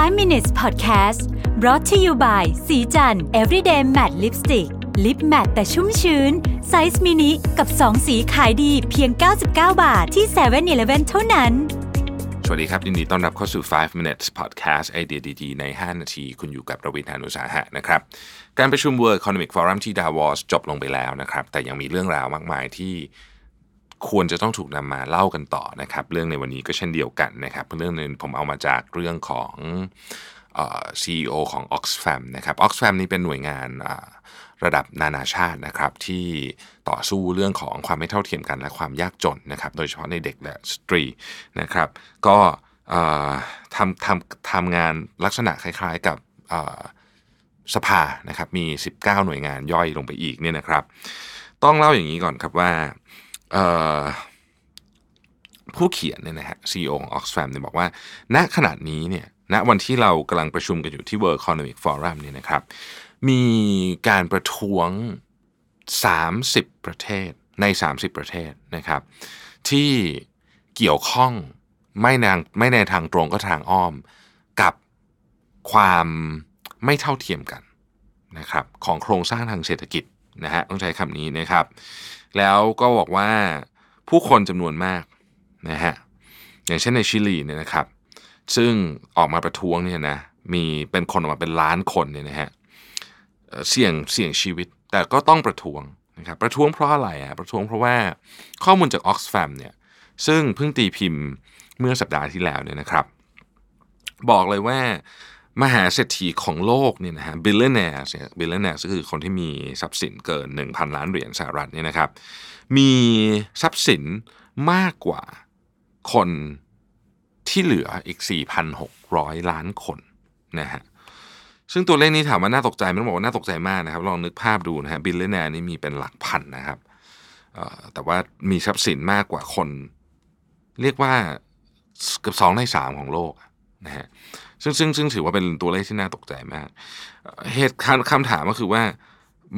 5 minutes podcast brought to you by ศรีจันทร์ everyday matte lipstick lip matte แต่ชุ่มชื้น ไซส์มินิกับ 2 สีขายดีเพียง 99 บาทที่7 e เ e ่ e อเท่านั้น สวัสดีครับ ยินดีต้อนรับเข้าสู่ 5 minutes podcast ไอเดียดีๆใน 5 นาที คุณอยู่กับรวิศ หาญอุตสาหะนะครับ การประชุม World Economic Forum ที่ดาวอสจบลงไปแล้วนะครับ แต่ยังมีเรื่องราวมากมายที่ ควรจะต้องถูกนำมาเล่ากันต่อนะครับ เรื่องในวันนี้ก็เช่นเดียวกันนะครับเรื่องนึงผมเอามาจากเรื่องของเอ่อ CEO ของ Oxfam นะครับ Oxfam นี่เป็นหน่วยงานระดับนานาชาตินะครับที่ต่อสู้เรื่องของความไม่เท่าเทียมกันและความยากจนนะครับโดยเฉพาะในเด็กและสตรีนะครับ ก็ทำทำทำงานลักษณะคล้ายๆกับสภานะครับมี 19 หน่วยงานย่อยลงไปอีกเนี่ยนะครับ ต้องเล่าอย่างนี้ก่อนครับว่า ผู้เขียนเนี่ยนะฮะ CEO ของ Oxfam เนี่ยบอกว่า ณขณะนี้เนี่ยณวันที่เรากำลังประชุมกันอยู่ที่ World Economic Forum เนี่ยนะครับ มีการประท้วง 30 ประเทศใน 30 ประเทศนะครับ ที่เกี่ยวข้องไม่นางไม่ในทางตรงก็ทางอ้อมกับความไม่เท่าเทียมกันนะครับของโครงสร้างทางเศรษฐกิจนะฮะต้องใช้คำนี้นะครับ แล้วก็บอกว่าผู้คนจำนวนมากนะฮะอย่างเช่นในชิลีเนี่ยนะครับ ซึ่งออกมาประท้วงเนี่ยนะมีเป็นคนออกมาเป็นล้านคนเนี่ยนะฮะเสี่ยงเสี่ยงชีวิตแต่ก็ต้องประท้วงนะครับประท้วงเพราะอะไรอะประท้วงเพราะว่าข้อมูลจาก Oxfam เนี่ยซึ่งเพิ่งตีพิมพ์เมื่อสัปดาห์ที่แล้วเนี่ยนะครับ บอกเลยว่า มหาเศรษฐีของโลกเนี่ยนะฮะ billionaires เนี่ย billionaires ก็คือคนที่มีทรัพย์สินเกิน 1,000 ล้านเหรียญสหรัฐเนี่ยนะครับ มีทรัพย์สินมากกว่าคนที่เหลืออีก 4,600 ล้านคนนะฮะซึ่งตัวเลขนี้ถามว่าน่าตกใจไม่ต้องบอกว่าน่าตกใจมากนะครับ ลองนึกภาพดูนะฮะ billionaire นี่มีเป็นหลักพันนะครับแต่ว่ามีทรัพย์สินมากกว่าคน เรียกว่าเกือบสองในสามของโลกนะฮะ ซึ่งซึ่งซึ่งถือว่าเป็นตัวเลขที่น่าตกใจมาก เหตุการณ์คำถามก็คือว่า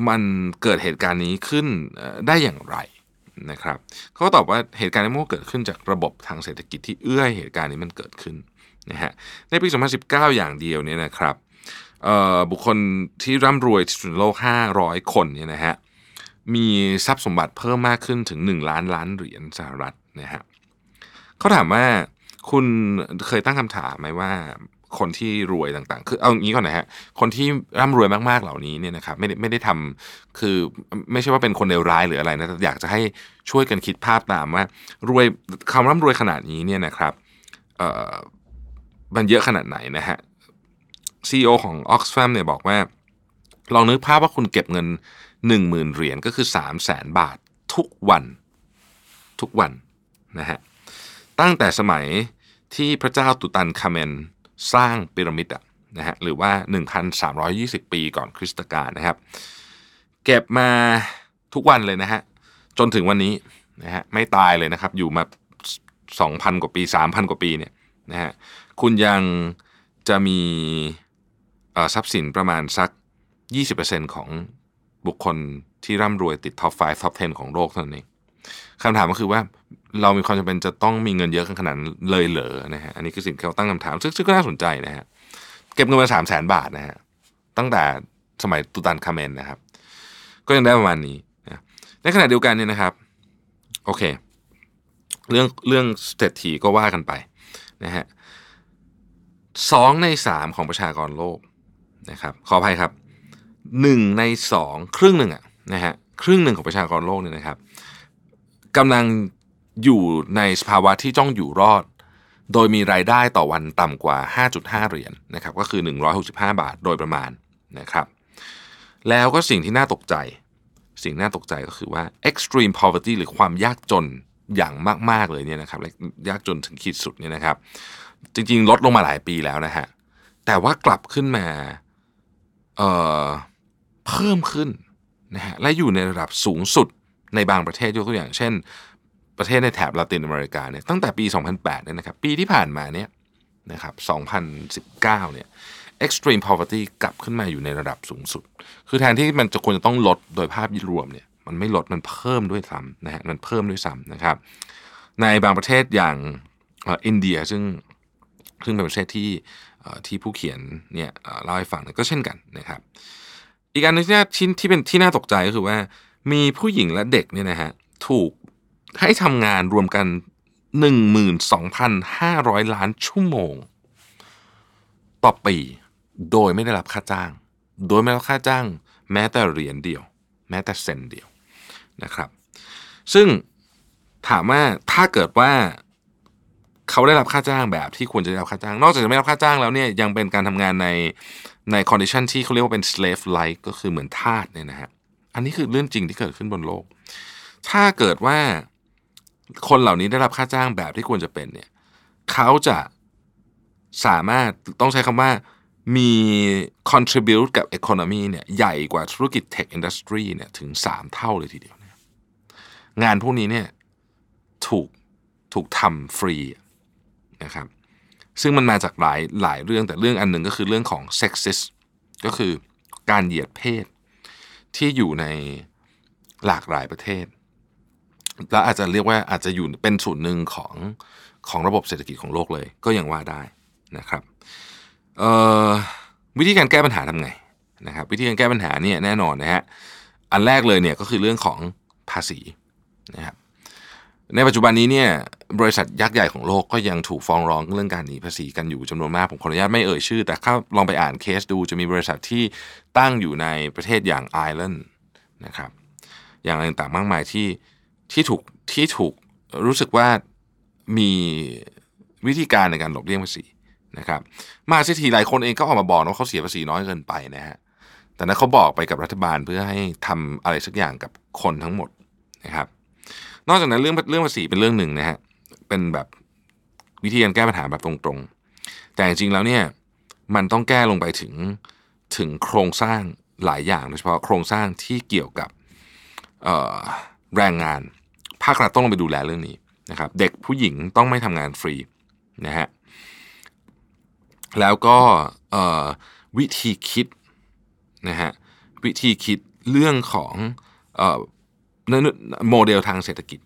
มันเกิดเหตุการณ์นี้ขึ้นได้อย่างไรนะครับเขาก็ตอบว่าเหตุการณ์นี้มันเกิดขึ้นจากระบบทางเศรษฐกิจที่เอื้อให้เหตุการณ์นี้มันเกิดขึ้นนะฮะในปี 2019 อย่างเดียวเนี่ยนะครับบุคคลที่ร่ำรวยที่สุดโลก 500 คนเนี่ยนะฮะมีทรัพย์สมบัติเพิ่มมากขึ้นถึง 1 ล้านล้านเหรียญสหรัฐนะฮะเขาถามว่าคุณเคยตั้งคำถามไหมว่า คนที่รวยต่างๆ คือเอางี้ก่อนนะฮะ คนที่ร่ำรวยมากๆเหล่านี้เนี่ยนะครับไม่ได้ไม่ได้ทำคือไม่ใช่ว่าเป็นคนเลวร้ายหรืออะไรนะอยากจะให้ช่วยกันคิดภาพตามว่ารวยคำร่ำรวยขนาดนี้เนี่ยนะครับเอ่อมันเยอะขนาดไหนนะฮะ CEO ของ Oxfam เนี่ยบอกว่า ลองนึกภาพว่าคุณเก็บเงิน 1 0,000เหรียญก็คือ 3 0 0แสนบาททุกวันทุกวันนะฮะตั้งแต่สมัยที่พระเจ้าตุตันคาเมน สร้างพีระมิดอะนะฮะหรือว่า 1,320 ปีก่อนคริสตกาลนะครับ เก็บมาทุกวันเลยนะฮะจนถึงวันนี้นะฮะไม่ตายเลยนะครับ อยู่มา 2,000 กว่าปี 3,000 กว่าปีเนี่ยนะฮะคุณยังจะมีทรัพย์สินประมาณสัก 20%ของบุคคลที่ร่ำรวยติดท็อป 5 ท็อป 10 ของโลกเท่านั้นเอง คำถามก็คือว่าเรามีความจำเป็นจะต้องมีเงินเยอะขนาดเลยเหรอนะฮะอันนี้คือสิ่งที่เขาตั้งคำถามซึ่งซึ่งก็น่าสนใจนะฮะเก็บเงินมาสามแสนบาทนะฮะตั้งแต่สมัยตุตันคาเมนนะครับ ก็ยังได้ประมาณนี้นะในขณะเดียวกันเนี่ยนะครับโอเค เรื่องเรื่องเศรษฐีก็ว่ากันไปนะฮะสองในสามของประชากรโลกนะครับขออภัยครับหนึ่งในสองครึ่งหนึ่งอะนะฮะครึ่งหนึ่งของประชากรโลกเนี่ยนะครับ กำลังอยู่ในสภาวะที่ต้องอยู่รอด โดยมีรายได้ต่อวันต่ำกว่า 5.5 เหรียญนนะครับก็คือ 165 บาทโดยประมาณนะครับ แล้วก็สิ่งที่น่าตกใจ สิ่งน่าตกใจก็คือว่า extreme poverty หรือความยากจนอย่างมาก ๆ เลยเนี่ยนะครับยากจนถึงขีดสุดเนี่ยนะครับ จริง ๆ ลดลงมาหลายปีแล้วนะฮะแต่ว่ากลับขึ้นมาเอ่อเพิ่มขึ้นนะฮะและอยู่ในระดับสูงสุด ในบางประเทศยกตัวอย่างเช่น ประเทศในแถบลาตินอเมริกาเนี่ยตั้งแต่ปี 2008เนี่ยนะครับปีที่ผ่านมาเนี่ยนะครับ2019เนี่ย extreme poverty กลับขึ้นมาอยู่ในระดับสูงสุด คือแทนที่มันจะควรจะต้องลดโดยภาพรวมเนี่ยมันไม่ลดมันเพิ่มด้วยซ้ำนะฮะมันเพิ่มด้วยซ้ำนะครับ ในบางประเทศอย่างอินเดียซึ่งซึ่งเป็นประเทศที่ที่ผู้เขียนเนี่ยเล่าให้ฟังก็เช่นกันนะครับ อีกอันนึงที่ที่ที่เป็นที่น่าตกใจก็คือว่า มีผู้หญิงและเด็กเนี่ยนะฮะถูกให้ทำงานรวมกัน 12,500 ล้านชั่วโมง ต่อปีโดยไม่ได้รับค่าจ้าง โดยไม่ได้รับค่าจ้าง แม้แต่เหรียญเดียว แม้แต่เซ็นต์เดียวนะครับ ซึ่งถามว่าถ้าเกิดว่าเขาได้รับค่าจ้างแบบที่ควรจะได้รับค่าจ้าง นอกจากจะไม่รับค่าจ้างแล้วเนี่ยยังเป็นการทำงานในใน condition ที่เขาเรียกว่าเป็น slave like ก็คือเหมือนทาสเนี่ยนะฮะ อันนี้คือเรื่องจริงที่เกิดขึ้นบนโลก ถ้าเกิดว่าคนเหล่านี้ได้รับค่าจ้างแบบที่ควรจะเป็นเนี่ยเขาจะสามารถต้องใช้คำว่ามี contribute กับ economy เนี่ยใหญ่กว่าธุรกิจ tech industry เนี่ยถึง 3 เท่าเลยทีเดียวยงานพวกนี้เนี่ยถูกถูกทำฟรีนะครับซึ่งมันมาจากหลายหลายเรื่องแต่เรื่องอันหนึ่งก็คือเรื่องของ sexist ก็คือการเหยียดเพศ ที่อยู่ในหลากหลายประเทศ แล้วอาจจะเรียกว่าอาจจะอยู่เป็นส่วนหนึ่งของของระบบเศรษฐกิจของโลกเลย ก็ยังว่าได้นะครับวิธีการแก้ปัญหาทำไงนะครับ วิธีการแก้ปัญหาเนี่ยแน่นอนนะฮะอันแรกเลยเนี่ยก็คือเรื่องของภาษีนะครับในปัจจุบันนี้เนี่ย บริษัทยักษ์ใหญ่ของโลกก็ยังถูกฟ้องร้องเรื่องการหนีภาษีกันอยู่จำนวนมาก ผมขออนุญาตไม่เอ่ยชื่อ แต่ถ้าลองไปอ่านเคสดูจะมีบริษัทที่ตั้งอยู่ในประเทศอย่างไอร์แลนด์นะครับ อย่างไรต่างๆมากมายที่ที่ถูกที่ถูกรู้สึกว่ามีวิธีการในการหลบเลี่ยงภาษีนะครับ มาสิทีหลายคนเองก็ออกมาบอกว่าเขาเสียภาษีน้อยเกินไปนะฮะแต่นั้นเขาบอกไปกับรัฐบาลเพื่อให้ทำอะไรสักอย่างกับคนทั้งหมดนะครับ นอกจากนั้นเรื่องเรื่องภาษีเป็นเรื่องหนึ่งนะฮะ เป็นแบบวิธีการแก้ปัญหาแบบตรงๆ แต่จริงๆแล้วเนี่ยมันต้องแก้ลงไปถึงถึงโครงสร้างหลายอย่างโดยเฉพาะโครงสร้างที่เกี่ยวกับแรงงาน ภาครัฐต้องลงไปดูแลเรื่องนี้นะครับ เด็กผู้หญิงต้องไม่ทำงานฟรีนะฮะแล้วก็วิธีคิดนะฮะวิธีคิดเรื่องของโมเดลทางเศรษฐกิจ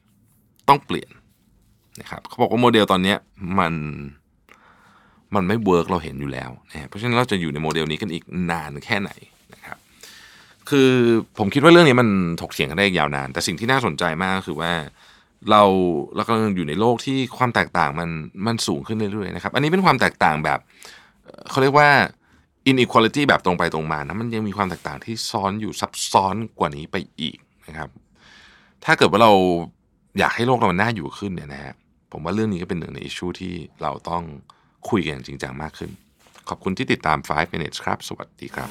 ต้องเปลี่ยน นะครับเขาบอกว่าโมเดลตอนนี้มันมันไม่เวิร์กเราเห็นอยู่แล้วนะเพราะฉะนั้นเราจะอยู่ในโมเดลนี้กันอีกนานแค่ไหนนะครับคือผมคิดว่าเรื่องนี้มันถกเถียงกันได้ยาวนาน แต่สิ่งที่น่าสนใจมากก็คือว่าเราเรากำลังอยู่ในโลกที่ความแตกต่างมันมันสูงขึ้นเรื่อยๆนะครับ อันนี้เป็นความแตกต่างแบบเขาเรียกว่า inequality แบบตรงไปตรงมานะมันยังมีความแตกต่างที่ซ้อนอยู่ซับซ้อนกว่านี้ไปอีกนะครับ ถ้าเกิดว่าเราอยากให้โลกเราน่าอยู่ขึ้นเนี่ยนะฮะ ผมว่าเรื่องนี้ก็เป็นหนึ่งในอิชชูที่เราต้องคุยกันจริงจังมากขึ้น ขอบคุณที่ติดตาม 5 minutes ครับ สวัสดีครับ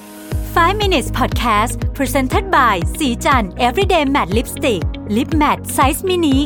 5 minutes podcast presented by สีจัน everyday matte lipstick lip matte size mini